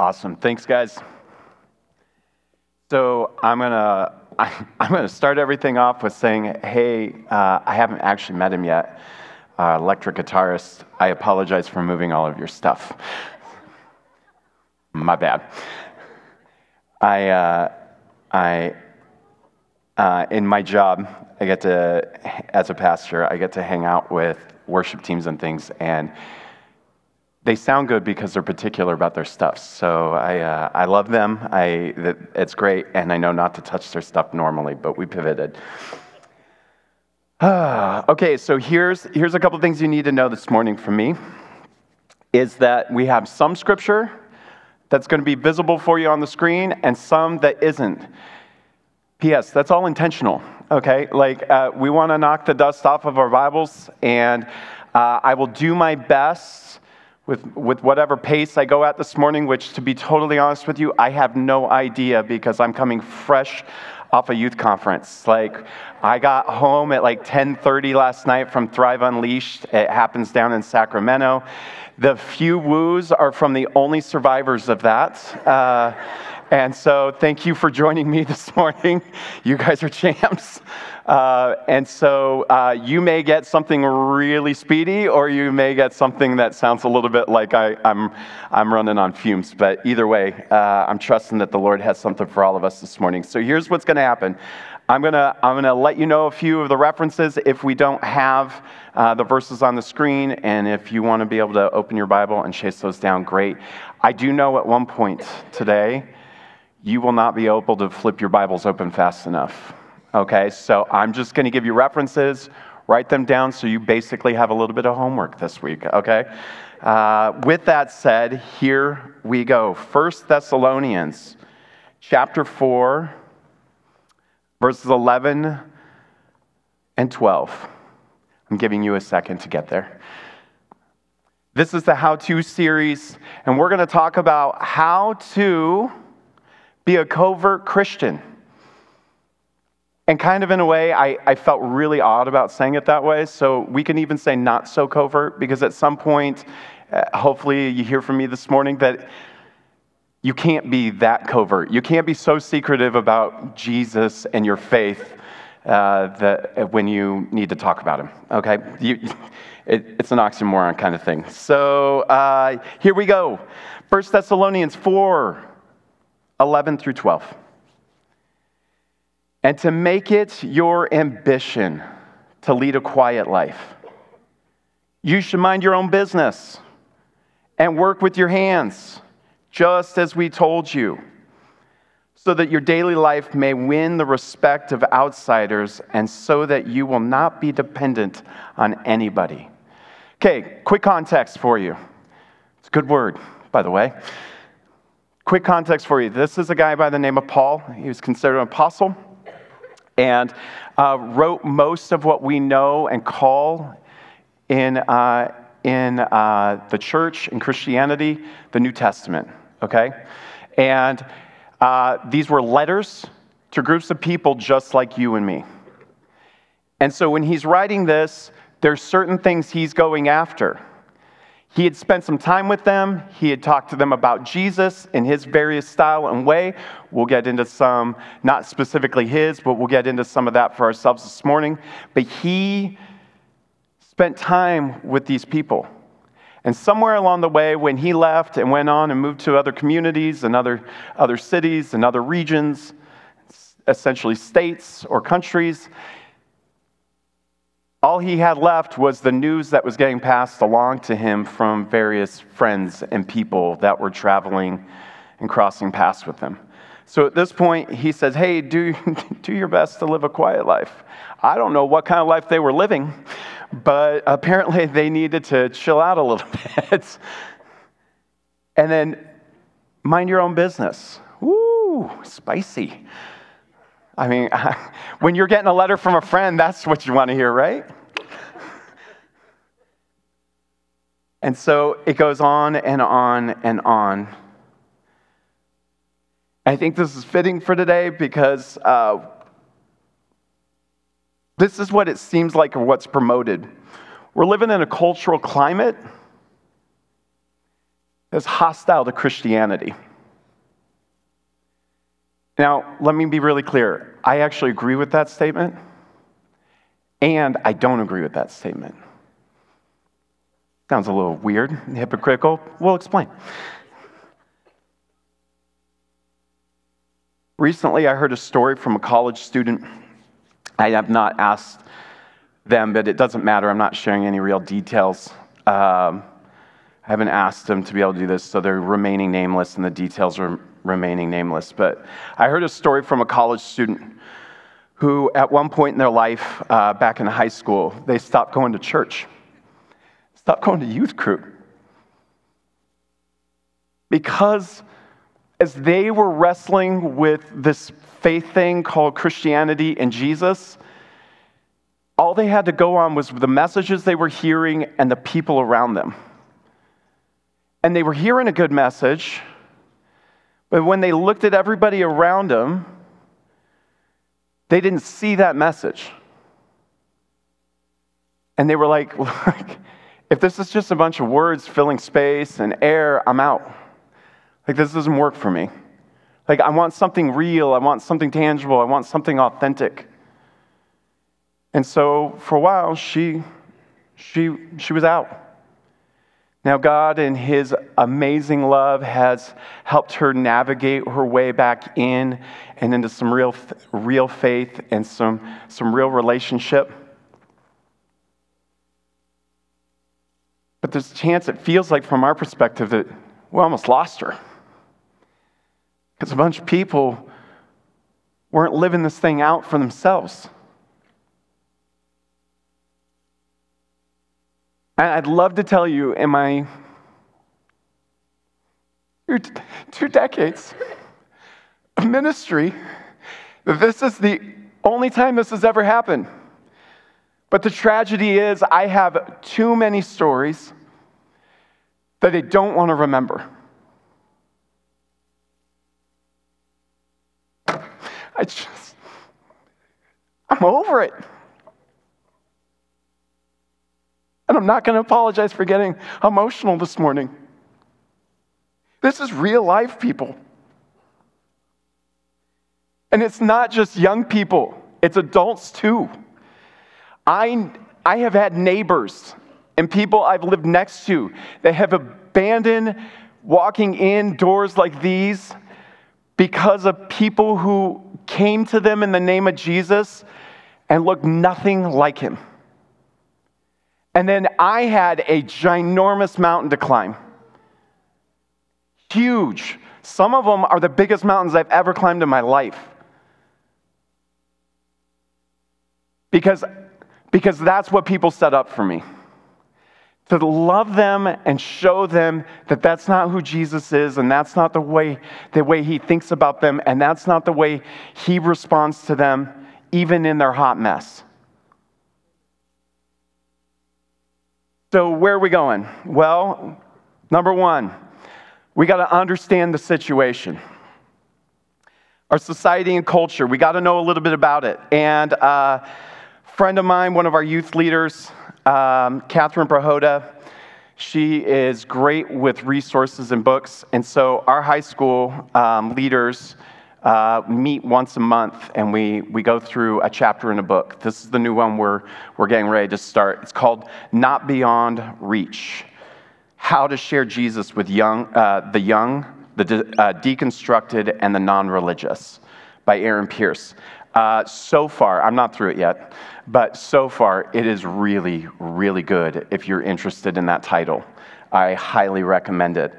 Awesome. Thanks, guys. So I'm gonna I'm gonna start everything off with saying, hey, uh, I haven't actually met him yet. Uh, electric guitarist. I apologize for moving all of your stuff. My bad. I uh, I uh, in my job, I get to as a pastor, I get to hang out with worship teams and things, and they sound good because they're particular about their stuff. So I, uh, I love them. I, it's great, and I know not to touch their stuff normally, but we pivoted. okay, so here's, here's a couple things you need to know this morning from me is that we have some scripture that's going to be visible for you on the screen and some that isn't. P.S. That's all intentional, okay? Like, uh, we want to knock the dust off of our Bibles, and uh, I will do my best with, with whatever pace I go at this morning, which, to be totally honest with you, I have no idea because I'm coming fresh off a youth conference. Like, I got home at like 10:30 last night from Thrive Unleashed. It happens down in Sacramento. The few woos are from the only survivors of that. Uh, and so, thank you for joining me this morning. You guys are champs. Uh, and so uh, you may get something really speedy, or you may get something that sounds a little bit like I, am I'm, I'm running on fumes. But either way, uh, I'm trusting that the Lord has something for all of us this morning. So here's what's going to happen. I'm going to I'm gonna let you know a few of the references if we don't have uh, the verses on the screen. And if you want to be able to open your Bible and chase those down, great. I do know at one point today, you will not be able to flip your Bibles open fast enough. Okay, so I'm just going to give you references, write them down so you basically have a little bit of homework this week, okay? Uh, with that said, here we go. First Thessalonians chapter 4, verses 11 and 12. I'm giving you a second to get there. This is the how to series, and we're going to talk about how to be a covert Christian. And kind of in a way, I, I felt really odd about saying it that way. So we can even say not so covert, because at some point, uh, hopefully you hear from me this morning that you can't be that covert. You can't be so secretive about Jesus and your faith uh, that uh, when you need to talk about him. Okay, you, it, it's an oxymoron kind of thing. So uh, here we go. First Thessalonians 4, 11 through 12 and to make it your ambition to lead a quiet life. You should mind your own business and work with your hands, just as we told you, so that your daily life may win the respect of outsiders and so that you will not be dependent on anybody. Okay, quick context for you. It's a good word, by the way. Quick context for you. This is a guy by the name of Paul. He was considered an apostle and uh, wrote most of what we know and call in, uh, in uh, the church, in Christianity, the New Testament, okay? And uh, these were letters to groups of people just like you and me. And so when he's writing this, there's certain things he's going after. He had spent some time with them. He had talked to them about Jesus in his various style and way. We'll get into some, not specifically his, but we'll get into some of that for ourselves this morning. But he spent time with these people. And somewhere along the way, when he left and went on and moved to other communities and other, other cities and other regions, essentially states or countries, all he had left was the news that was getting passed along to him from various friends and people that were traveling and crossing paths with him. So at this point, he says, Hey, do, do your best to live a quiet life. I don't know what kind of life they were living, but apparently they needed to chill out a little bit. and then mind your own business. Woo, spicy. I mean, when you're getting a letter from a friend, that's what you want to hear, right? And so it goes on and on and on. I think this is fitting for today because uh, this is what it seems like or what's promoted. We're living in a cultural climate that's hostile to Christianity. Now, let me be really clear. I actually agree with that statement, and I don't agree with that statement. Sounds a little weird, hypocritical. We'll explain. Recently, I heard a story from a college student. I have not asked them, but it doesn't matter. I'm not sharing any real details. Um, I haven't asked them to be able to do this, so they're remaining nameless and the details are remaining nameless. But I heard a story from a college student who, at one point in their life, uh, back in high school, they stopped going to church, stopped going to youth group. Because as they were wrestling with this faith thing called Christianity and Jesus, all they had to go on was the messages they were hearing and the people around them. And they were hearing a good message, but when they looked at everybody around them, they didn't see that message. And they were like, if this is just a bunch of words filling space and air, I'm out. Like, this doesn't work for me. Like, I want something real, I want something tangible, I want something authentic. And so for a while, she, she, she was out. Now, God, in His amazing love, has helped her navigate her way back in and into some real, real faith and some, some real relationship. But there's a chance it feels like, from our perspective, that we almost lost her. Because a bunch of people weren't living this thing out for themselves. I'd love to tell you in my two decades of ministry that this is the only time this has ever happened. But the tragedy is, I have too many stories that I don't want to remember. I just, I'm over it. And I'm not going to apologize for getting emotional this morning. This is real life, people. And it's not just young people, it's adults too. I, I have had neighbors and people I've lived next to that have abandoned walking in doors like these because of people who came to them in the name of Jesus and looked nothing like him. And then I had a ginormous mountain to climb. Huge. Some of them are the biggest mountains I've ever climbed in my life. Because, because that's what people set up for me. To love them and show them that that's not who Jesus is, and that's not the way, the way he thinks about them, and that's not the way he responds to them, even in their hot mess. So, where are we going? Well, number one, we got to understand the situation. Our society and culture, we got to know a little bit about it. And a uh, friend of mine, one of our youth leaders, um, Catherine Brahoda, she is great with resources and books. And so, our high school um, leaders, uh, meet once a month and we, we go through a chapter in a book. This is the new one we're, we're getting ready to start. It's called Not Beyond Reach How to Share Jesus with young, uh, the Young, the de- uh, Deconstructed, and the Non Religious by Aaron Pierce. Uh, so far, I'm not through it yet, but so far it is really, really good if you're interested in that title. I highly recommend it.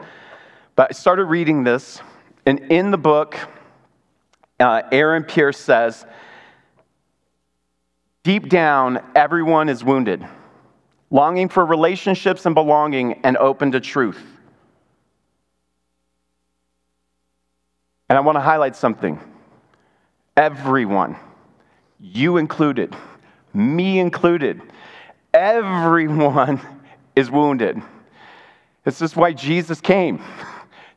But I started reading this, and in the book, uh, Aaron Pierce says, Deep down, everyone is wounded, longing for relationships and belonging and open to truth. And I want to highlight something. Everyone, you included, me included, everyone is wounded. This is why Jesus came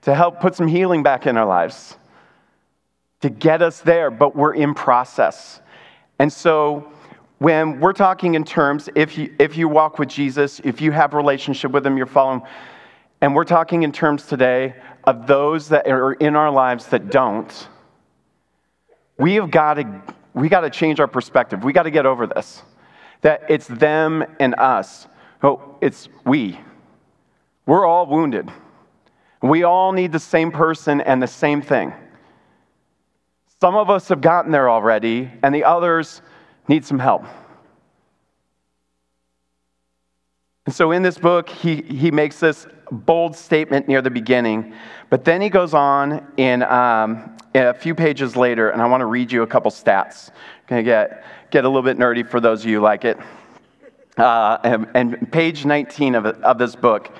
to help put some healing back in our lives to get us there, but we're in process. And so when we're talking in terms, if you, if you walk with Jesus, if you have relationship with him, you're following, and we're talking in terms today of those that are in our lives that don't, We have got to, we got to change our perspective. We got to get over this. That it's them and us. Oh, it's we. We're all wounded. We all need the same person and the same thing. Some of us have gotten there already, and the others need some help. And so in this book, he, he makes this bold statement near the beginning, but then he goes on in, um, in a few pages later, and I want to read you a couple stats. I'm going to get, get a little bit nerdy for those of you who like it. Uh, and, and, page 19 of, of this book,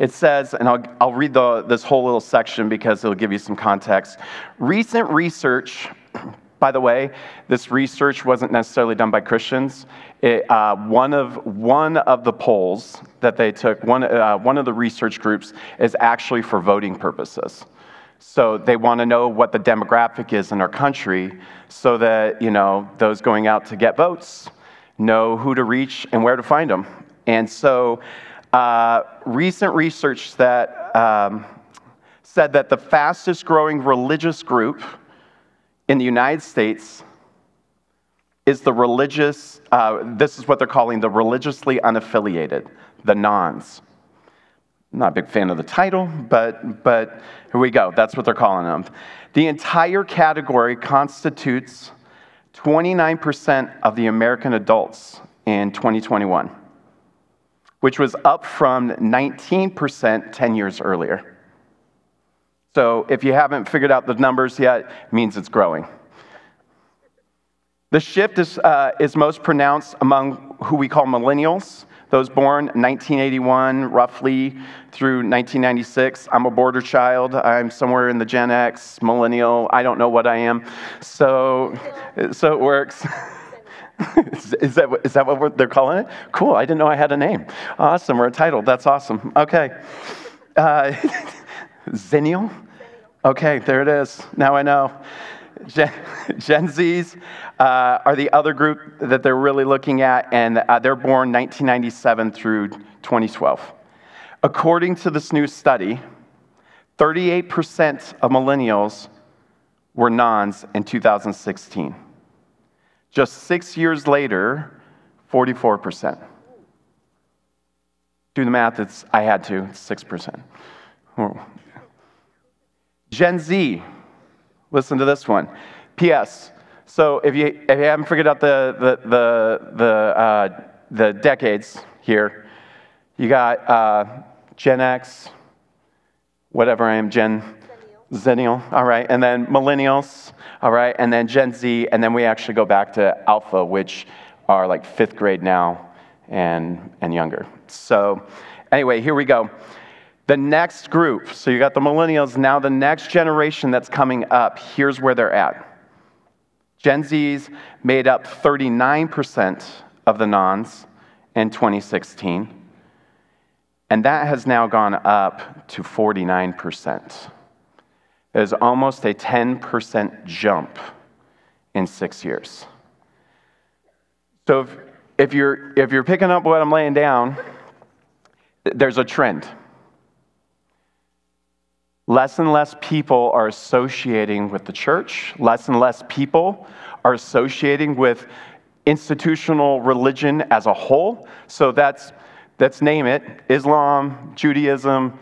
it says, and I'll, I'll read the, this whole little section because it'll give you some context. Recent research by the way, this research wasn't necessarily done by Christians. It, uh, one, of, one of the polls that they took, one, uh, one of the research groups, is actually for voting purposes. So they want to know what the demographic is in our country so that, you know, those going out to get votes know who to reach and where to find them. And so uh, recent research that um, said that the fastest growing religious group in the United States is the religious, uh, this is what they're calling the religiously unaffiliated, the nones. I'm not a big fan of the title, but, but here we go. That's what they're calling them. The entire category constitutes 29% of the American adults in 2021, which was up from 19% 10 years earlier. So if you haven't figured out the numbers yet, it means it's growing. The shift is, uh, is most pronounced among who we call millennials, those born 1981 roughly through 1996. I'm a border child. I'm somewhere in the Gen X, millennial. I don't know what I am. So, so it works. is, that, is that what they're calling it? Cool. I didn't know I had a name. Awesome. Or a title. That's awesome. Okay. Uh, Zennial? Okay, there it is. Now I know. Gen, Gen Zs uh, are the other group that they're really looking at, and uh, they're born 1997 through 2012. According to this new study, 38% of millennials were nones in 2016. Just six years later, 44%. Do the math, it's, I had to, it's 6%. Gen Z, listen to this one. P.S. So if you, if you haven't figured out the, the, the, the, uh, the decades here, you got uh, Gen X, whatever I am, Gen Zennial, all right, and then millennials, all right, and then Gen Z, and then we actually go back to Alpha, which are like fifth grade now and, and younger. So, anyway, here we go. The next group, so you got the millennials, now the next generation that's coming up, here's where they're at. Gen Zs made up 39% of the nones in 2016, and that has now gone up to 49%. Is almost a 10% jump in six years. So if, if, you're, if you're picking up what I'm laying down, there's a trend. Less and less people are associating with the church. Less and less people are associating with institutional religion as a whole. So that's, let's name it Islam, Judaism,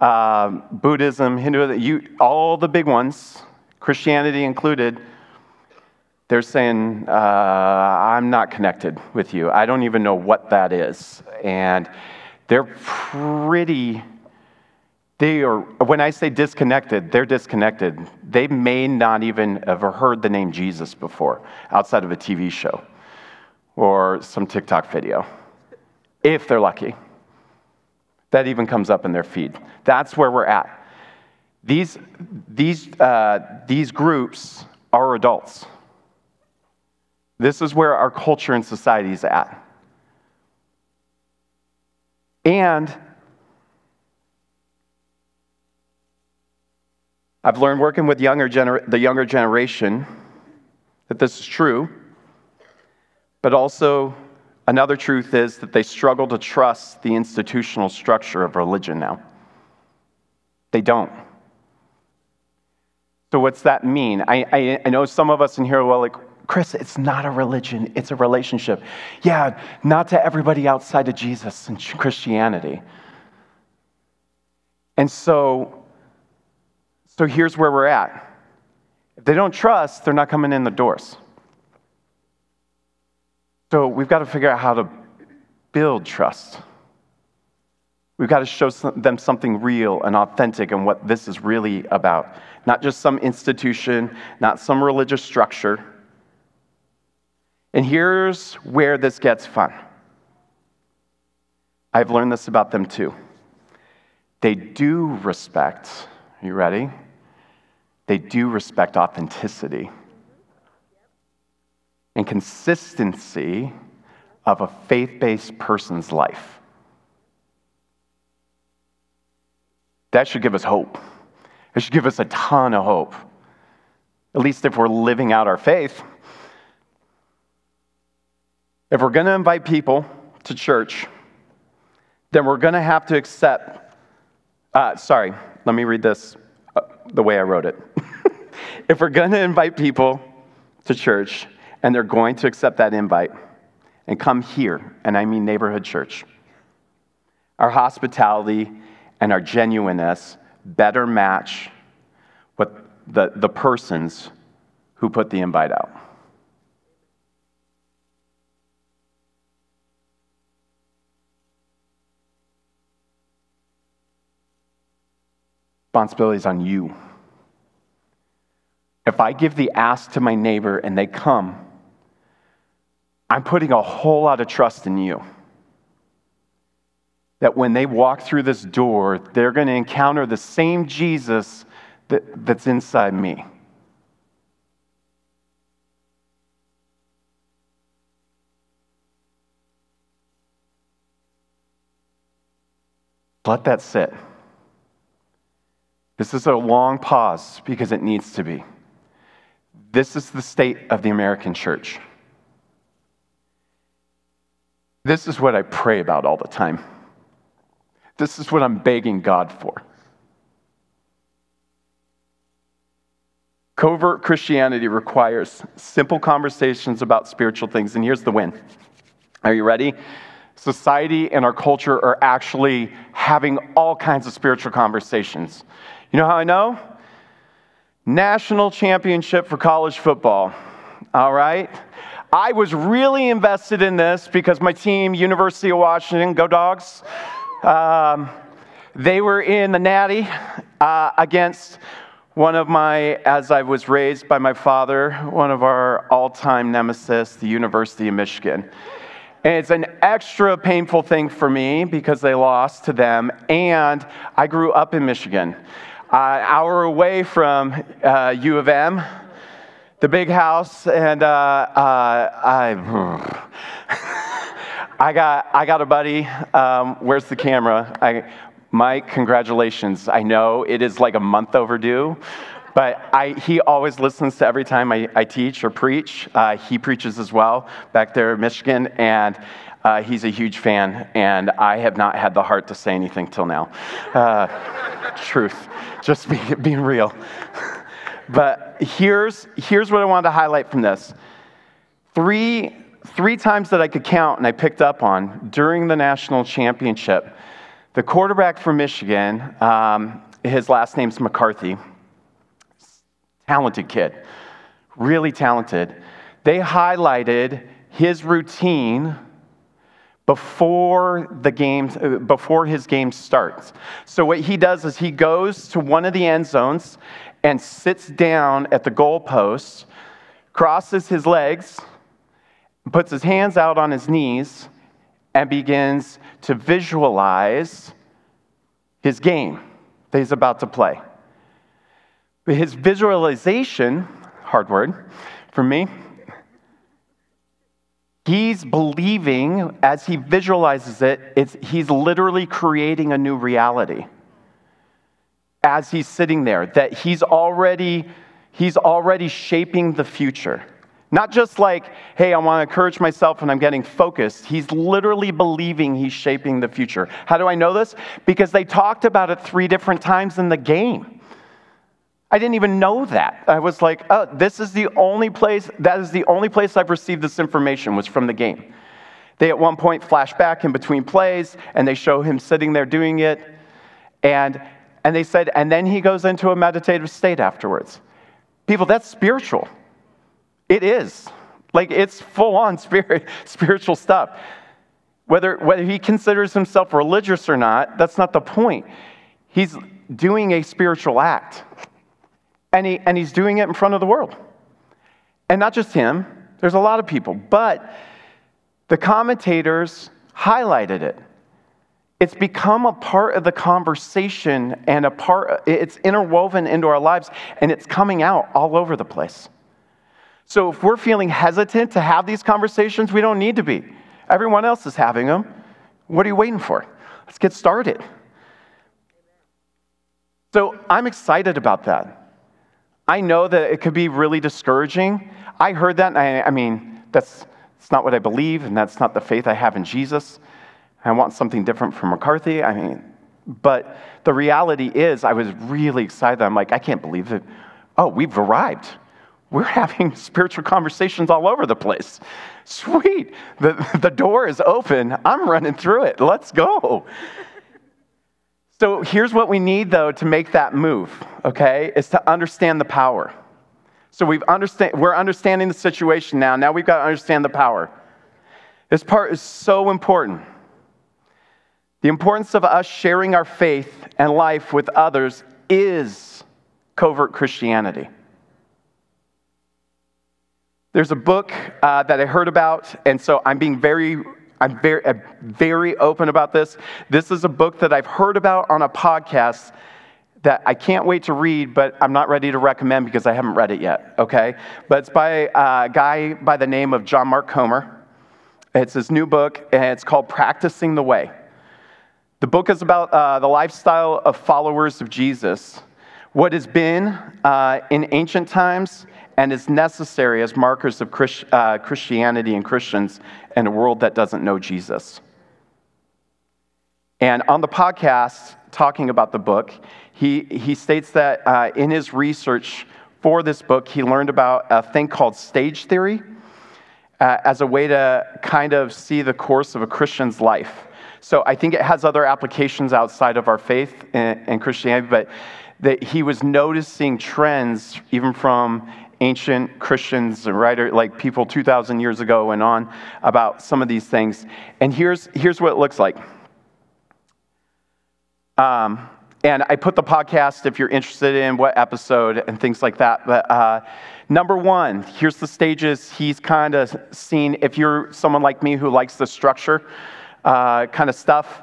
uh, Buddhism, Hinduism, you, all the big ones, Christianity included. They're saying, uh, I'm not connected with you. I don't even know what that is. And they're pretty they are, when I say disconnected, they're disconnected. They may not even ever heard the name Jesus before outside of a TV show or some TikTok video, if they're lucky. That even comes up in their feed. That's where we're at. These, these, uh, these groups are adults. This is where our culture and society is at. And I've learned working with younger gener- the younger generation that this is true, but also another truth is that they struggle to trust the institutional structure of religion now. They don't. So, what's that mean? I, I, I know some of us in here are like, Chris, it's not a religion, it's a relationship. Yeah, not to everybody outside of Jesus and Christianity. And so, so here's where we're at. If they don't trust, they're not coming in the doors. So we've got to figure out how to build trust. We've got to show them something real and authentic and what this is really about. Not just some institution, not some religious structure. And here's where this gets fun. I've learned this about them too. They do respect, you ready? They do respect authenticity and consistency of a faith based person's life. That should give us hope. It should give us a ton of hope, at least if we're living out our faith. If we're going to invite people to church, then we're going to have to accept. Uh, sorry, let me read this uh, the way I wrote it. if we're going to invite people to church and they're going to accept that invite and come here, and I mean neighborhood church, our hospitality and our genuineness better match what the, the persons who put the invite out. responsibility is on you. If I give the ask to my neighbor and they come, I'm putting a whole lot of trust in you. That when they walk through this door, they're going to encounter the same Jesus that, that's inside me. Let that sit. This is a long pause because it needs to be. This is the state of the American church. This is what I pray about all the time. This is what I'm begging God for. Covert Christianity requires simple conversations about spiritual things, and here's the win. Are you ready? Society and our culture are actually having all kinds of spiritual conversations. You know how I know? National championship for college football. All right? I was really invested in this because my team, University of Washington, go dogs, um, they were in the Natty uh, against one of my, as I was raised by my father, one of our all time nemesis, the University of Michigan. And it's an extra painful thing for me because they lost to them, and I grew up in Michigan uh, hour away from uh, U of M, the big house, and uh, uh I, I got I got a buddy. Um, where's the camera? I, Mike, congratulations. I know it is like a month overdue, but I, he always listens to every time I, I teach or preach. Uh, he preaches as well back there in Michigan, and uh, he's a huge fan, and I have not had the heart to say anything till now. Uh, truth, just be, being real. but here's, here's what I wanted to highlight from this. Three, three times that I could count and I picked up on during the national championship, the quarterback from Michigan, um, his last name's McCarthy, talented kid, really talented. They highlighted his routine before the game uh, before his game starts. So what he does is he goes to one of the end zones and sits down at the goalpost, crosses his legs, puts his hands out on his knees, and begins to visualize his game that he's about to play. His visualization, hard word for me, He's believing as he visualizes it, he's literally creating a new reality as he's sitting there, that he's already, he's already shaping the future. Not just like, hey, I want to encourage myself and I'm getting focused. He's literally believing he's shaping the future. How do I know this? Because they talked about it three different times in the game. I didn't even know that. I was like, oh, this is the only place, that is the only place I've received this information was from the game. They at one point flash back in between plays and they show him sitting there doing it. And, and they said, and then he goes into a meditative state afterwards. People, that's spiritual. It is. Like it's full on spirit, spiritual stuff. Whether, whether he considers himself religious or not, that's not the point. He's doing a spiritual act. And, he, and he's doing it in front of the world. And not just him, there's a lot of people. But the commentators highlighted it. It's become a part of the conversation and a part, it's interwoven into our lives and it's coming out all over the place. So if we're feeling hesitant to have these conversations, we don't need to be. Everyone else is having them. What are you waiting for? Let's get started. So I'm excited about that. I know that it could be really discouraging. I heard that, I, I mean, that's it's not what I believe, and that's not the faith I have in Jesus. I want something different from McCarthy. I mean, but the reality is, I was really excited. I'm like, I can't believe it. Oh, we've arrived. We're having spiritual conversations all over the place. Sweet. The, the door is open. I'm running through it. Let's go. So here's what we need, though, to make that move, okay, is to understand the power. So we've understand, we're understanding the situation now. Now we've got to understand the power. This part is so important. The importance of us sharing our faith and life with others is covert Christianity. There's a book uh, that I heard about, and so I'm being very, I'm very, uh, very open about this. This is a book that I've heard about on a podcast that I can't wait to read, but I'm not ready to recommend because I haven't read it yet, okay? But it's by a guy by the name of John Mark Comer. It's his new book, and it's called Practicing the Way. The book is about uh, the lifestyle of followers of Jesus, what has been uh, in ancient times and is necessary as markers of Christ, uh, Christianity and Christians in a world that doesn't know Jesus. And on the podcast, talking about the book, he, he states that uh, in his research for this book, he learned about a thing called stage theory uh, as a way to kind of see the course of a Christian's life. So I think it has other applications outside of our faith and, Christianity, but that he was noticing trends even from ancient Christians, writer like people 2,000 years ago and on about some of these things. And here's, here's what it looks like. Um, and I put the podcast if you're interested in what episode and things like that. But uh, number one, here's the stages he's kind of seen. If you're someone like me who likes the structure uh, kind of stuff,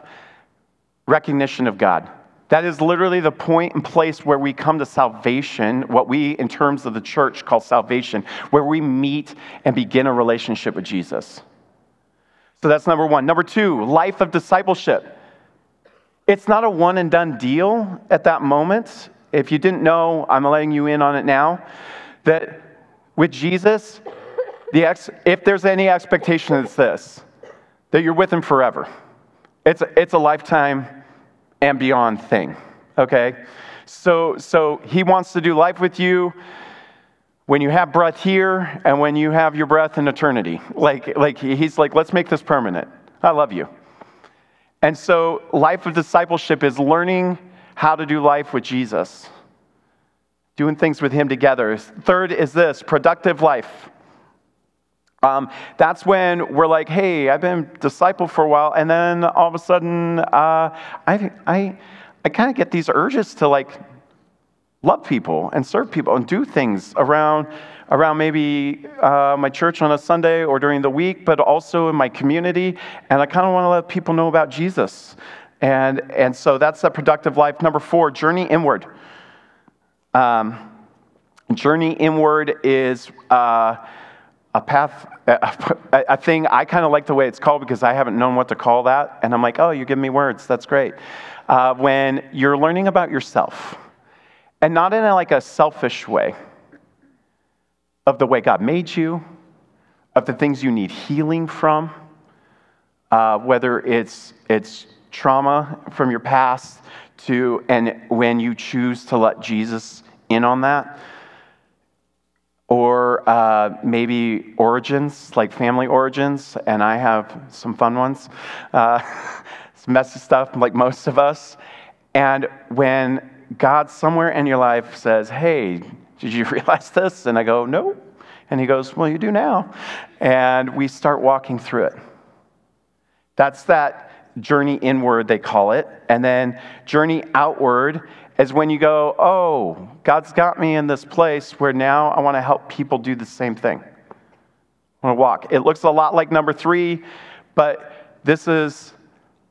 recognition of God. That is literally the point and place where we come to salvation, what we, in terms of the church, call salvation, where we meet and begin a relationship with Jesus. So that's number one. Number two, life of discipleship. It's not a one and done deal at that moment. If you didn't know, I'm letting you in on it now. That with Jesus, the ex- if there's any expectation, it's this that you're with Him forever. It's a, it's a lifetime and beyond thing, okay? So, so He wants to do life with you when you have breath here and when you have your breath in eternity. Like, like He's like, let's make this permanent. I love you. And so, life of discipleship is learning how to do life with Jesus, doing things with Him together. Third is this productive life. Um, that's when we're like, hey, I've been disciple for a while, and then all of a sudden, uh, I, I, I kind of get these urges to like love people and serve people and do things around around maybe uh, my church on a Sunday or during the week, but also in my community. And I kind of want to let people know about Jesus. And, and so that's a productive life. Number four, journey inward. Um, journey inward is uh, a path, a, a thing I kind of like the way it's called because I haven't known what to call that. And I'm like, oh, you give me words. That's great. Uh, when you're learning about yourself, and not in a, like a selfish way of the way God made you, of the things you need healing from, uh, whether it's, it's trauma from your past to, and when you choose to let Jesus in on that. Or uh, maybe origins, like family origins, and I have some fun ones. Uh, some messy stuff, like most of us. And when God somewhere in your life says, Hey, did you realize this? And I go, No. And he goes, Well, you do now. And we start walking through it. That's that journey inward, they call it. And then journey outward is when you go, Oh, God's got me in this place where now I want to help people do the same thing. I want to walk. It looks a lot like number three, but this is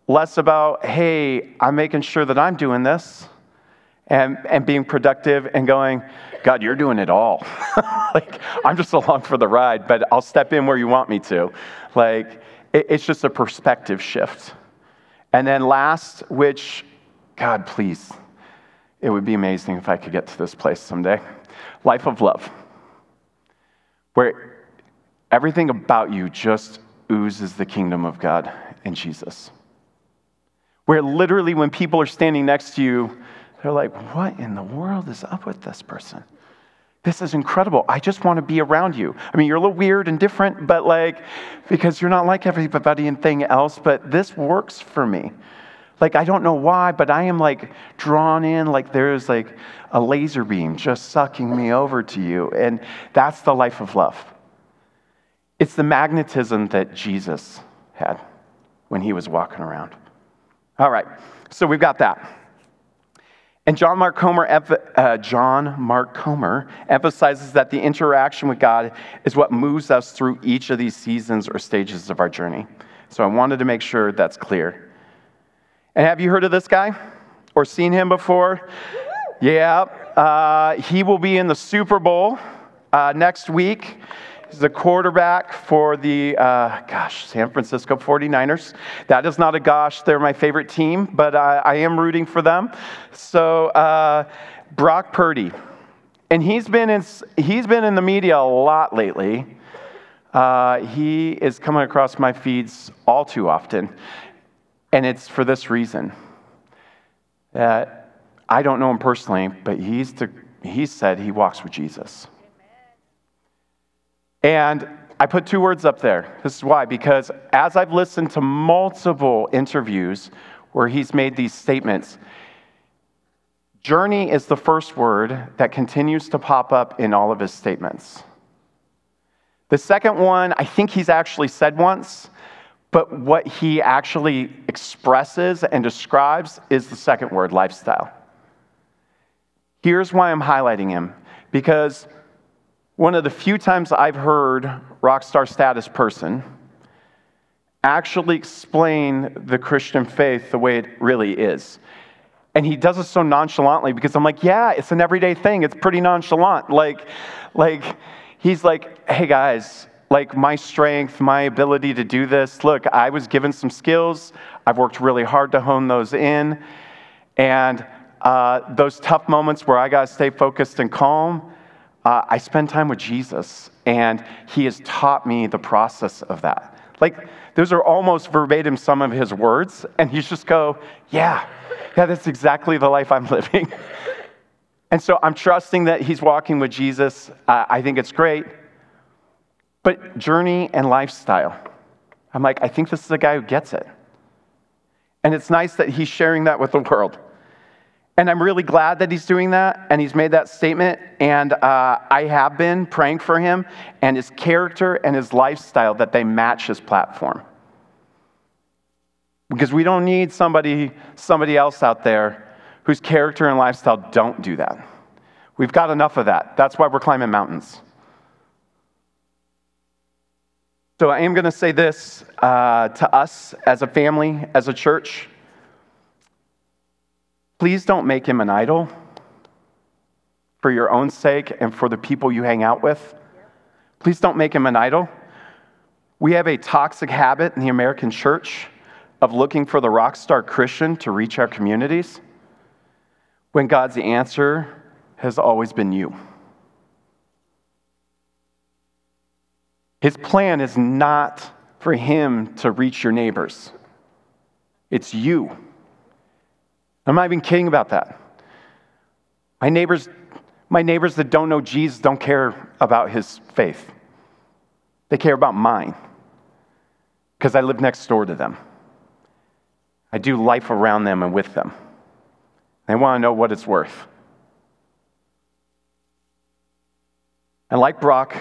less about, Hey, I'm making sure that I'm doing this and, and being productive and going, God, you're doing it all. like, I'm just along for the ride, but I'll step in where you want me to. Like, it, it's just a perspective shift. And then last, which, God, please, it would be amazing if I could get to this place someday life of love, where everything about you just oozes the kingdom of God and Jesus. Where literally, when people are standing next to you, they're like, what in the world is up with this person? This is incredible. I just want to be around you. I mean, you're a little weird and different, but like, because you're not like everybody and thing else, but this works for me. Like, I don't know why, but I am like drawn in, like there's like a laser beam just sucking me over to you. And that's the life of love. It's the magnetism that Jesus had when he was walking around. All right, so we've got that. And John Mark Comer, uh, John Mark Comer emphasizes that the interaction with God is what moves us through each of these seasons or stages of our journey. So I wanted to make sure that's clear. And have you heard of this guy or seen him before? Yeah, uh, he will be in the Super Bowl uh, next week. He's the quarterback for the, uh, gosh, San Francisco 49ers. That is not a gosh, they're my favorite team, but I, I am rooting for them. So, uh, Brock Purdy. And he's been, in, he's been in the media a lot lately. Uh, he is coming across my feeds all too often. And it's for this reason that I don't know him personally, but he's, the, he said he walks with Jesus. And I put two words up there. This is why, because as I've listened to multiple interviews where he's made these statements, journey is the first word that continues to pop up in all of his statements. The second one, I think he's actually said once, but what he actually expresses and describes is the second word, lifestyle. Here's why I'm highlighting him because one of the few times I've heard rock star status person actually explain the Christian faith the way it really is. And he does it so nonchalantly because I'm like, yeah, it's an everyday thing. It's pretty nonchalant. Like, like he's like, hey guys, like my strength, my ability to do this. Look, I was given some skills. I've worked really hard to hone those in. And uh, those tough moments where I got to stay focused and calm, uh, I spend time with Jesus, and He has taught me the process of that. Like, those are almost verbatim some of His words, and you just go, yeah, yeah, that's exactly the life I'm living. and so I'm trusting that He's walking with Jesus. Uh, I think it's great. But journey and lifestyle, I'm like, I think this is a guy who gets it. And it's nice that he's sharing that with the world. And I'm really glad that he's doing that and he's made that statement. And uh, I have been praying for him and his character and his lifestyle that they match his platform. Because we don't need somebody, somebody else out there whose character and lifestyle don't do that. We've got enough of that. That's why we're climbing mountains. So I am going to say this uh, to us as a family, as a church. Please don't make him an idol for your own sake and for the people you hang out with. Please don't make him an idol. We have a toxic habit in the American church of looking for the rock star Christian to reach our communities when God's answer has always been you. His plan is not for him to reach your neighbors, it's you. I'm not even kidding about that. My neighbors My neighbors that don't know Jesus don't care about his faith, they care about mine because I live next door to them. I do life around them and with them. They want to know what it's worth. And like Brock,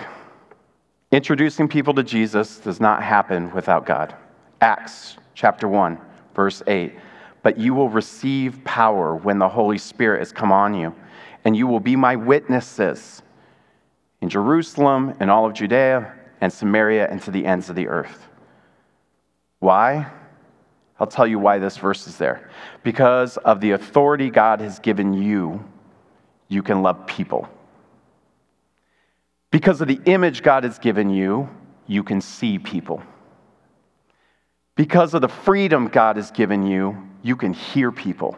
introducing people to Jesus does not happen without God. Acts chapter 1, verse 8. But you will receive power when the Holy Spirit has come on you, and you will be my witnesses in Jerusalem and all of Judea and Samaria and to the ends of the earth. Why? I'll tell you why this verse is there. Because of the authority God has given you, you can love people. Because of the image God has given you, you can see people. Because of the freedom God has given you, you can hear people.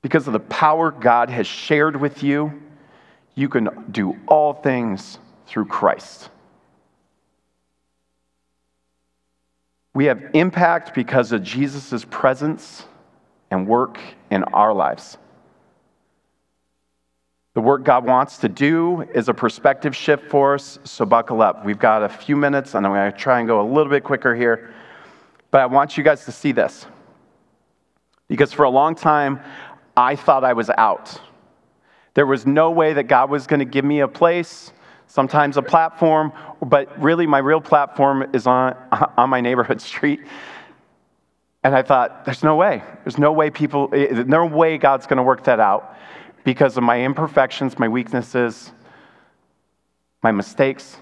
Because of the power God has shared with you, you can do all things through Christ. We have impact because of Jesus' presence and work in our lives. The work God wants to do is a perspective shift for us, so buckle up. We've got a few minutes, and I'm going to try and go a little bit quicker here. But I want you guys to see this. Because for a long time, I thought I was out. There was no way that God was going to give me a place sometimes a platform, but really my real platform is on, on my neighborhood street. And I thought, there's no way. There's no way people, eh, no way God's going to work that out because of my imperfections, my weaknesses, my mistakes,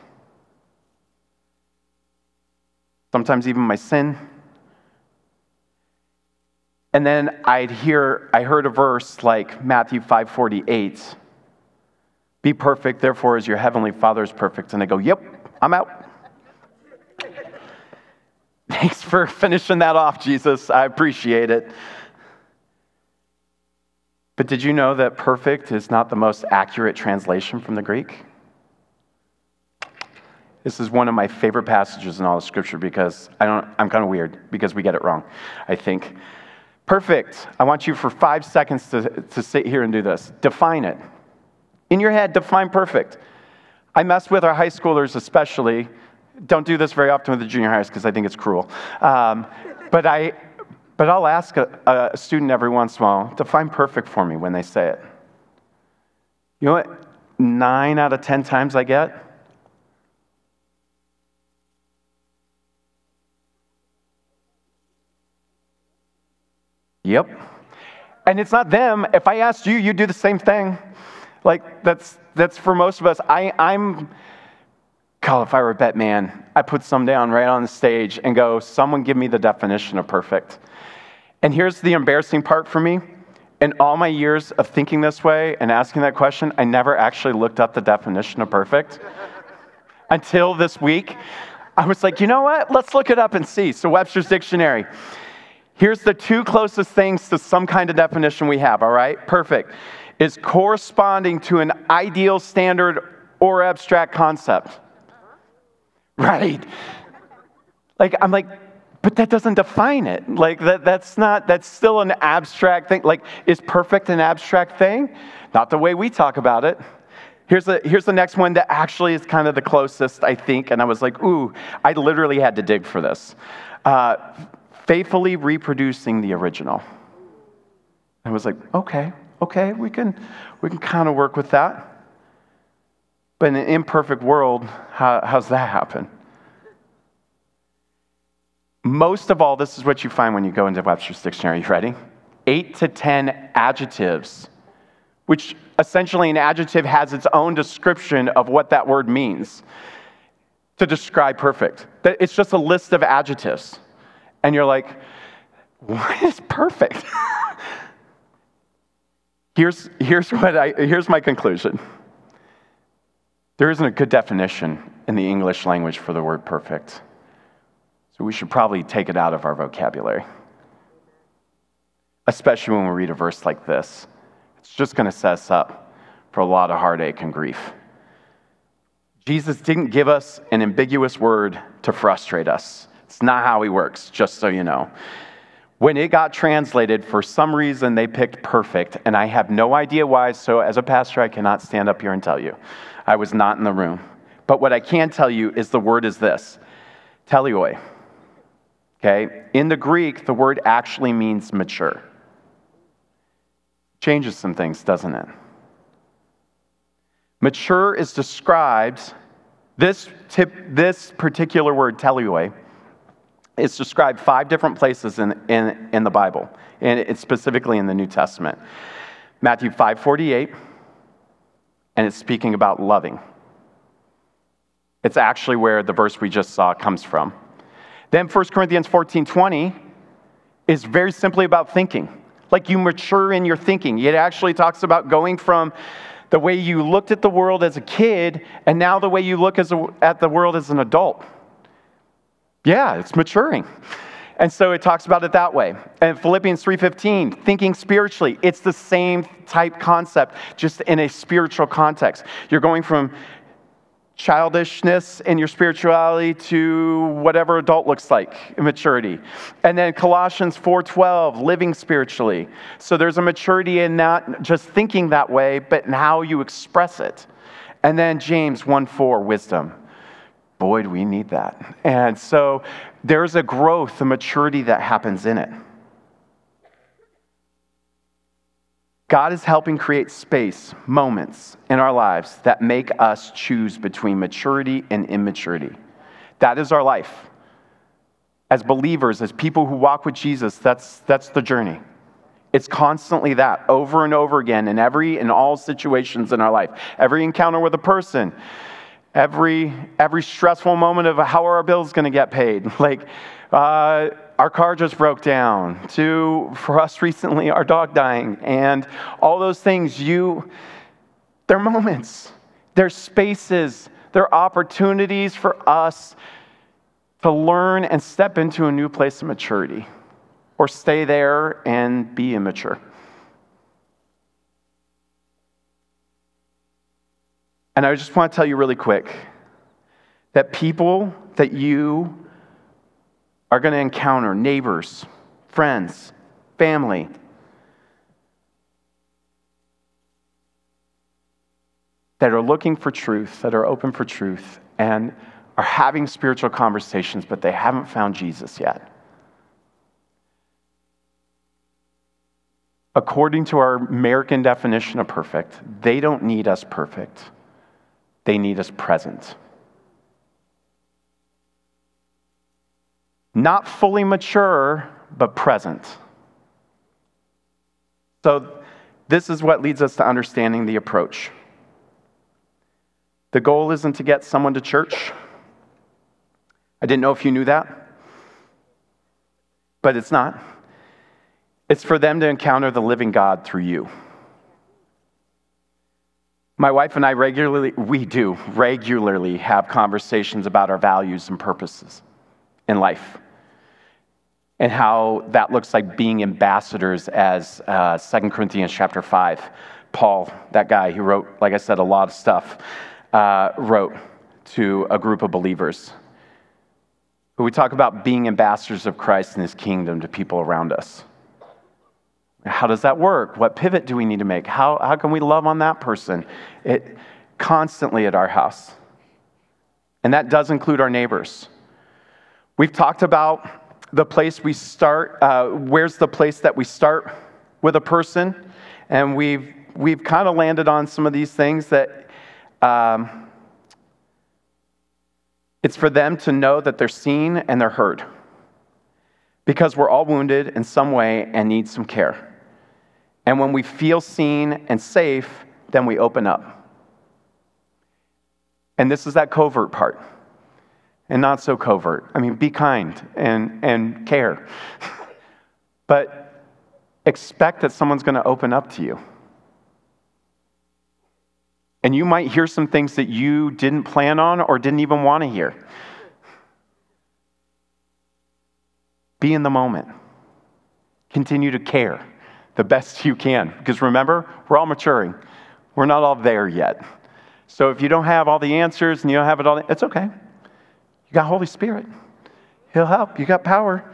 sometimes even my sin. And then I'd hear, I heard a verse like Matthew 548 be perfect, therefore, as your heavenly Father is perfect. And I go, Yep, I'm out. Thanks for finishing that off, Jesus. I appreciate it. But did you know that perfect is not the most accurate translation from the Greek? This is one of my favorite passages in all of Scripture because I don't, I'm kind of weird because we get it wrong, I think. Perfect. I want you for five seconds to, to sit here and do this. Define it. In your head, define perfect. I mess with our high schoolers especially. Don't do this very often with the junior highs because I think it's cruel. Um, but, I, but I'll ask a, a student every once in a while, define perfect for me when they say it. You know what? Nine out of 10 times I get? Yep. And it's not them. If I asked you, you'd do the same thing. Like, that's, that's for most of us. I, I'm, God, if I were a bet man, I put some down right on the stage and go, someone give me the definition of perfect. And here's the embarrassing part for me. In all my years of thinking this way and asking that question, I never actually looked up the definition of perfect until this week. I was like, you know what? Let's look it up and see. So, Webster's Dictionary. Here's the two closest things to some kind of definition we have, all right? Perfect is corresponding to an ideal standard or abstract concept. Right. Like, I'm like, but that doesn't define it. Like, that, that's not, that's still an abstract thing. Like, is perfect an abstract thing? Not the way we talk about it. Here's the, here's the next one that actually is kind of the closest, I think. And I was like, ooh, I literally had to dig for this. Uh, faithfully reproducing the original. I was like, okay, okay, we can, we can kind of work with that. But in an imperfect world, how, how's that happen? Most of all, this is what you find when you go into Webster's Dictionary. You ready? Eight to 10 adjectives, which essentially an adjective has its own description of what that word means to describe perfect. It's just a list of adjectives. And you're like, what is perfect? Here's, here's, what I, here's my conclusion there isn't a good definition in the English language for the word perfect. So we should probably take it out of our vocabulary, especially when we read a verse like this. It's just going to set us up for a lot of heartache and grief. Jesus didn't give us an ambiguous word to frustrate us. It's not how he works, just so you know. When it got translated, for some reason they picked perfect, and I have no idea why. So, as a pastor, I cannot stand up here and tell you. I was not in the room. But what I can tell you is the word is this teleoi. Okay? In the Greek, the word actually means mature. Changes some things, doesn't it? Mature is described, this, tip, this particular word, teleoi, is described five different places in, in, in the Bible, and it's specifically in the New Testament. Matthew 5:48, and it's speaking about loving. It's actually where the verse we just saw comes from. Then 1 Corinthians 14:20 is very simply about thinking. Like you mature in your thinking. It actually talks about going from the way you looked at the world as a kid and now the way you look a, at the world as an adult. Yeah, it's maturing. And so it talks about it that way. And Philippians 3:15, thinking spiritually, it's the same type concept just in a spiritual context. You're going from childishness in your spirituality to whatever adult looks like maturity. And then colossians 4.12 living spiritually. So there's a maturity in not just thinking that way but in how you express it. And then james 1.4 wisdom. Boy do we need that. And so there's a growth a maturity that happens in it God is helping create space, moments in our lives that make us choose between maturity and immaturity. That is our life. As believers, as people who walk with Jesus, that's, that's the journey. It's constantly that, over and over again, in every in all situations in our life. Every encounter with a person, every every stressful moment of how are our bills going to get paid. Like, uh, our car just broke down, to for us recently, our dog dying, and all those things, you, they're moments, they're spaces, they're opportunities for us to learn and step into a new place of maturity or stay there and be immature. And I just want to tell you really quick that people that you are going to encounter neighbors, friends, family. That are looking for truth, that are open for truth, and are having spiritual conversations, but they haven't found Jesus yet. According to our American definition of perfect, they don't need us perfect, they need us present. Not fully mature, but present. So, this is what leads us to understanding the approach. The goal isn't to get someone to church. I didn't know if you knew that, but it's not. It's for them to encounter the living God through you. My wife and I regularly, we do regularly have conversations about our values and purposes in life and how that looks like being ambassadors as uh, 2 Corinthians chapter 5. Paul, that guy who wrote, like I said, a lot of stuff, uh, wrote to a group of believers. But we talk about being ambassadors of Christ and his kingdom to people around us. How does that work? What pivot do we need to make? How, how can we love on that person? It constantly at our house. And that does include our neighbors. We've talked about the place we start, uh, where's the place that we start with a person? And we've, we've kind of landed on some of these things that um, it's for them to know that they're seen and they're heard. Because we're all wounded in some way and need some care. And when we feel seen and safe, then we open up. And this is that covert part and not so covert. I mean, be kind and, and care. but expect that someone's going to open up to you. And you might hear some things that you didn't plan on or didn't even want to hear. Be in the moment. Continue to care the best you can. Because remember, we're all maturing, we're not all there yet. So if you don't have all the answers and you don't have it all, it's okay. You got Holy Spirit. He'll help. You got power.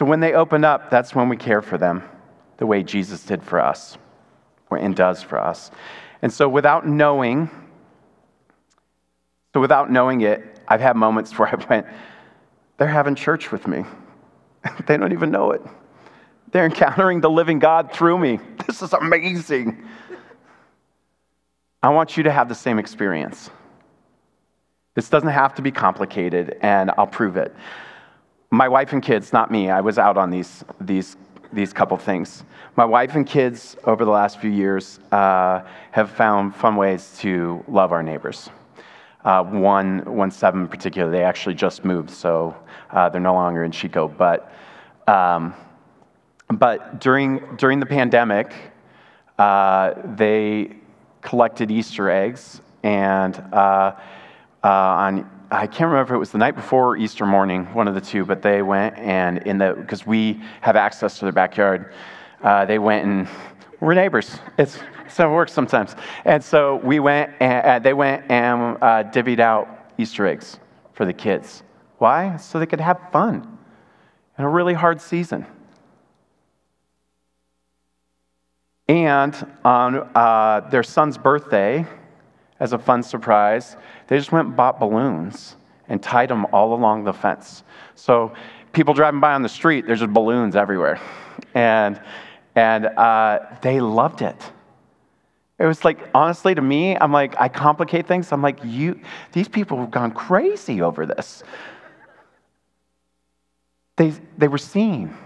So when they open up, that's when we care for them, the way Jesus did for us and does for us. And so without knowing, so without knowing it, I've had moments where I went, they're having church with me. they don't even know it. They're encountering the living God through me. This is amazing. I want you to have the same experience. This doesn't have to be complicated, and I'll prove it. My wife and kids, not me, I was out on these, these, these couple things. My wife and kids, over the last few years, uh, have found fun ways to love our neighbors. Uh, one, one seven in particular, they actually just moved, so uh, they're no longer in Chico. But, um, but during, during the pandemic, uh, they collected Easter eggs, and uh, uh, on I can't remember if it was the night before or Easter morning, one of the two, but they went and in the because we have access to their backyard, uh, they went and we're neighbors. It's so it works sometimes. And so we went and uh, they went and uh, divvied out Easter eggs for the kids. Why? So they could have fun in a really hard season. And on uh, their son's birthday, as a fun surprise, they just went and bought balloons and tied them all along the fence. So people driving by on the street, there's just balloons everywhere. And, and uh, they loved it. It was like, honestly, to me, I'm like, I complicate things. I'm like, you, these people have gone crazy over this. They, they were seen,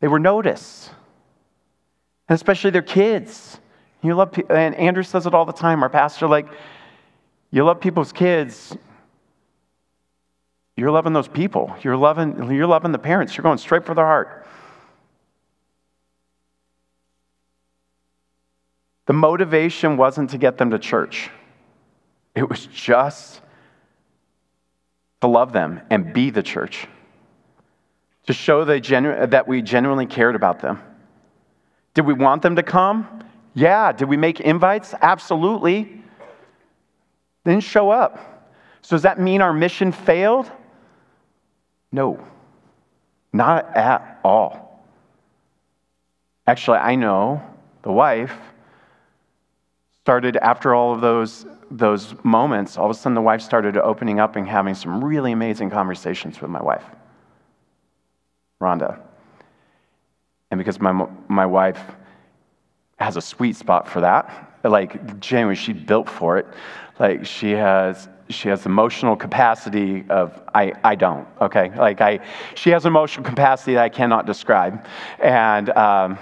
they were noticed, especially their kids. You love, and Andrew says it all the time. Our pastor, like, you love people's kids. You're loving those people. You're loving, you're loving the parents. You're going straight for their heart. The motivation wasn't to get them to church. It was just to love them and be the church. To show genu- that we genuinely cared about them. Did we want them to come? Yeah. Did we make invites? Absolutely. Didn't show up. So does that mean our mission failed? No, not at all. Actually, I know the wife started after all of those, those moments, all of a sudden the wife started opening up and having some really amazing conversations with my wife, Rhonda. And because my, my wife has a sweet spot for that. Like genuinely, she's built for it. Like she has she has emotional capacity of I, I don't okay like I she has emotional capacity that I cannot describe, and um,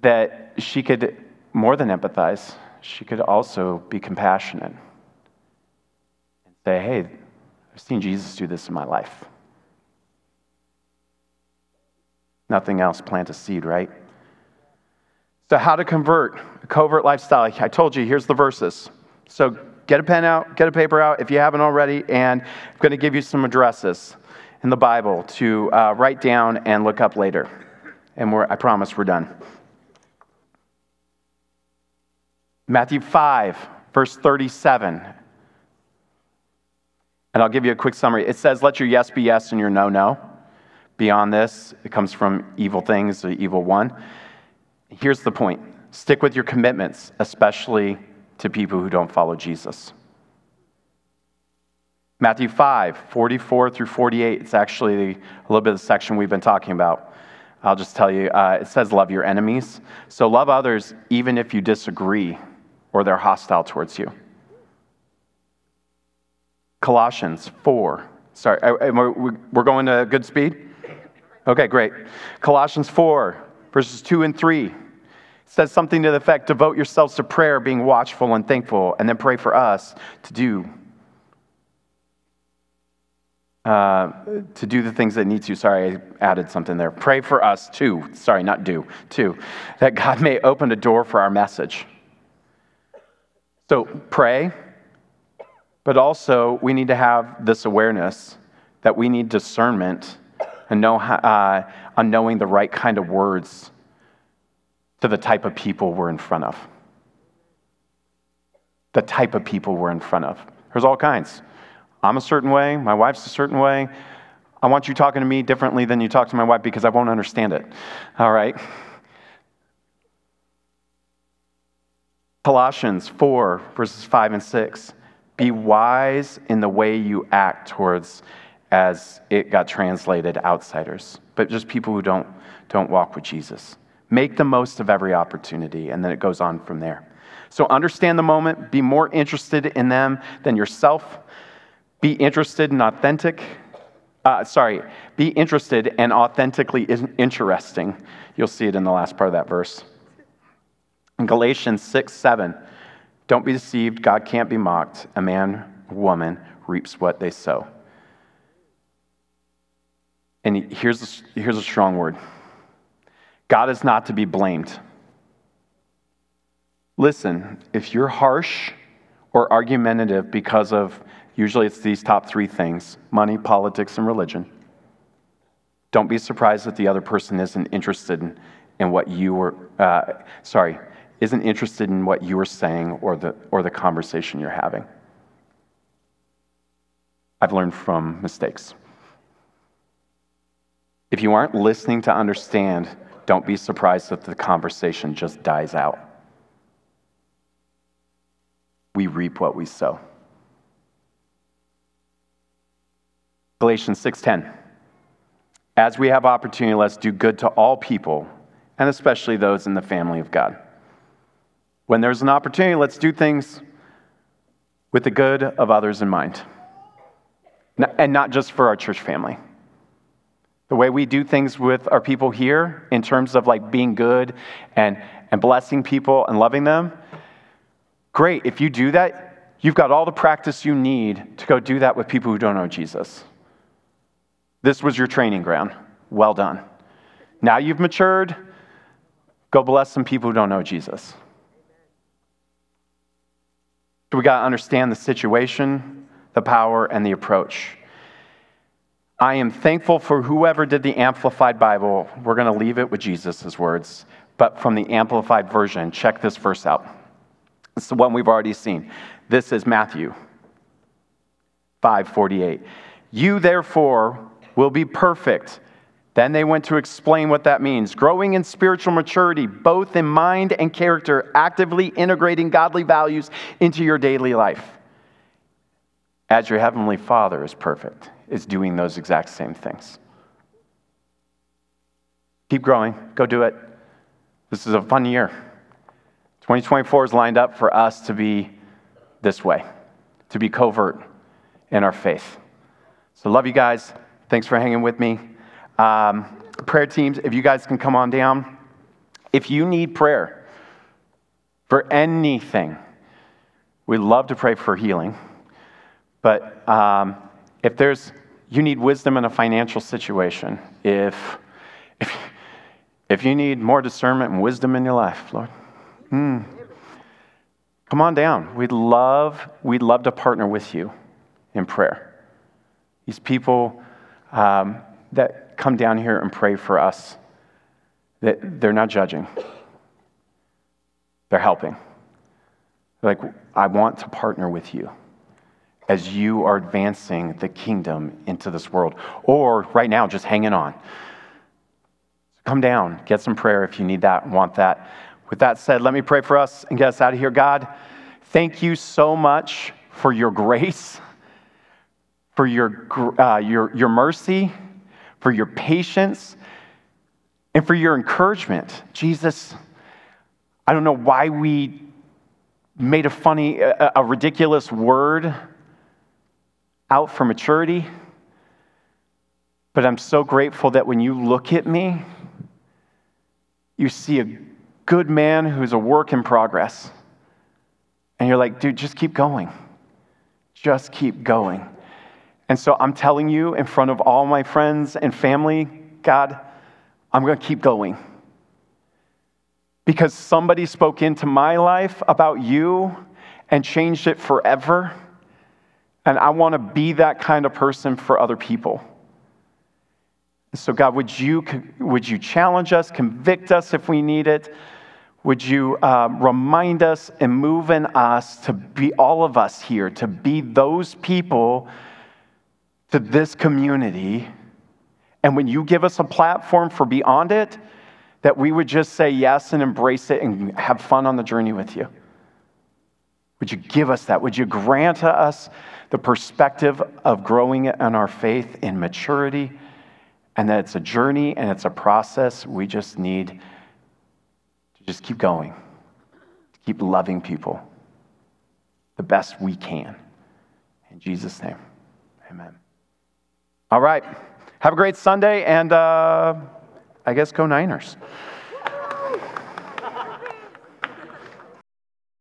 that she could more than empathize. She could also be compassionate and say, "Hey, I've seen Jesus do this in my life." Nothing else. Plant a seed, right? So, how to convert a covert lifestyle. I told you, here's the verses. So, get a pen out, get a paper out if you haven't already, and I'm going to give you some addresses in the Bible to uh, write down and look up later. And I promise we're done. Matthew 5, verse 37. And I'll give you a quick summary. It says, Let your yes be yes and your no, no. Beyond this, it comes from evil things, the evil one. Here's the point stick with your commitments, especially to people who don't follow Jesus. Matthew 5, 44 through 48, it's actually a little bit of the section we've been talking about. I'll just tell you, uh, it says, Love your enemies. So love others even if you disagree or they're hostile towards you. Colossians 4. Sorry, we're going to good speed? Okay, great. Colossians 4, verses 2 and 3 says something to the effect devote yourselves to prayer, being watchful and thankful, and then pray for us to do. Uh, to do the things that need to. Sorry, I added something there. Pray for us too. Sorry, not do, too. That God may open a door for our message. So pray, but also we need to have this awareness that we need discernment and know how, uh, on knowing the right kind of words to the type of people we're in front of. The type of people we're in front of. There's all kinds. I'm a certain way, my wife's a certain way. I want you talking to me differently than you talk to my wife because I won't understand it. All right? Colossians 4, verses 5 and 6. Be wise in the way you act towards, as it got translated, outsiders, but just people who don't, don't walk with Jesus. Make the most of every opportunity, and then it goes on from there. So understand the moment, be more interested in them than yourself, be interested and authentic. Uh, sorry, be interested and authentically interesting. You'll see it in the last part of that verse. In Galatians 6 7, don't be deceived, God can't be mocked. A man, woman reaps what they sow. And here's a, here's a strong word God is not to be blamed. Listen, if you're harsh or argumentative because of, usually it's these top three things money, politics, and religion, don't be surprised that the other person isn't interested in, in what you were, uh, sorry, isn't interested in what you were saying or the, or the conversation you're having. I've learned from mistakes. If you aren't listening to understand, don't be surprised that the conversation just dies out. We reap what we sow. Galatians 6:10 As we have opportunity let's do good to all people and especially those in the family of God. When there's an opportunity let's do things with the good of others in mind. And not just for our church family the way we do things with our people here in terms of like being good and, and blessing people and loving them, great. If you do that, you've got all the practice you need to go do that with people who don't know Jesus. This was your training ground. Well done. Now you've matured, go bless some people who don't know Jesus. So we got to understand the situation, the power, and the approach. I am thankful for whoever did the Amplified Bible. We're going to leave it with Jesus' words, but from the Amplified version, check this verse out. It's the one we've already seen. This is Matthew 5:48. You therefore will be perfect. Then they went to explain what that means. Growing in spiritual maturity, both in mind and character, actively integrating godly values into your daily life. As your heavenly Father is perfect is doing those exact same things. Keep growing, go do it. This is a fun year. 2024 is lined up for us to be this way, to be covert in our faith. So, love you guys. Thanks for hanging with me. Um, prayer teams, if you guys can come on down. If you need prayer for anything, we'd love to pray for healing. But um, if there's you need wisdom in a financial situation, if, if, if you need more discernment and wisdom in your life, Lord, mm, come on down. We'd love, we'd love to partner with you in prayer. These people um, that come down here and pray for us, that they're not judging, they're helping. They're like, I want to partner with you as you are advancing the kingdom into this world. Or right now, just hanging on. Come down, get some prayer if you need that, want that. With that said, let me pray for us and get us out of here. God, thank you so much for your grace, for your, uh, your, your mercy, for your patience, and for your encouragement. Jesus, I don't know why we made a funny, a, a ridiculous word out for maturity. But I'm so grateful that when you look at me, you see a good man who's a work in progress. And you're like, dude, just keep going. Just keep going. And so I'm telling you in front of all my friends and family, God, I'm going to keep going. Because somebody spoke into my life about you and changed it forever. And I want to be that kind of person for other people. So, God, would you, would you challenge us, convict us if we need it? Would you um, remind us and move in us to be all of us here, to be those people to this community And when you give us a platform for beyond it, that we would just say yes and embrace it and have fun on the journey with you. Would you give us that? Would you grant us the perspective of growing in our faith in maturity and that it's a journey and it's a process? We just need to just keep going, to keep loving people the best we can. In Jesus' name, amen. All right. Have a great Sunday and uh, I guess go Niners.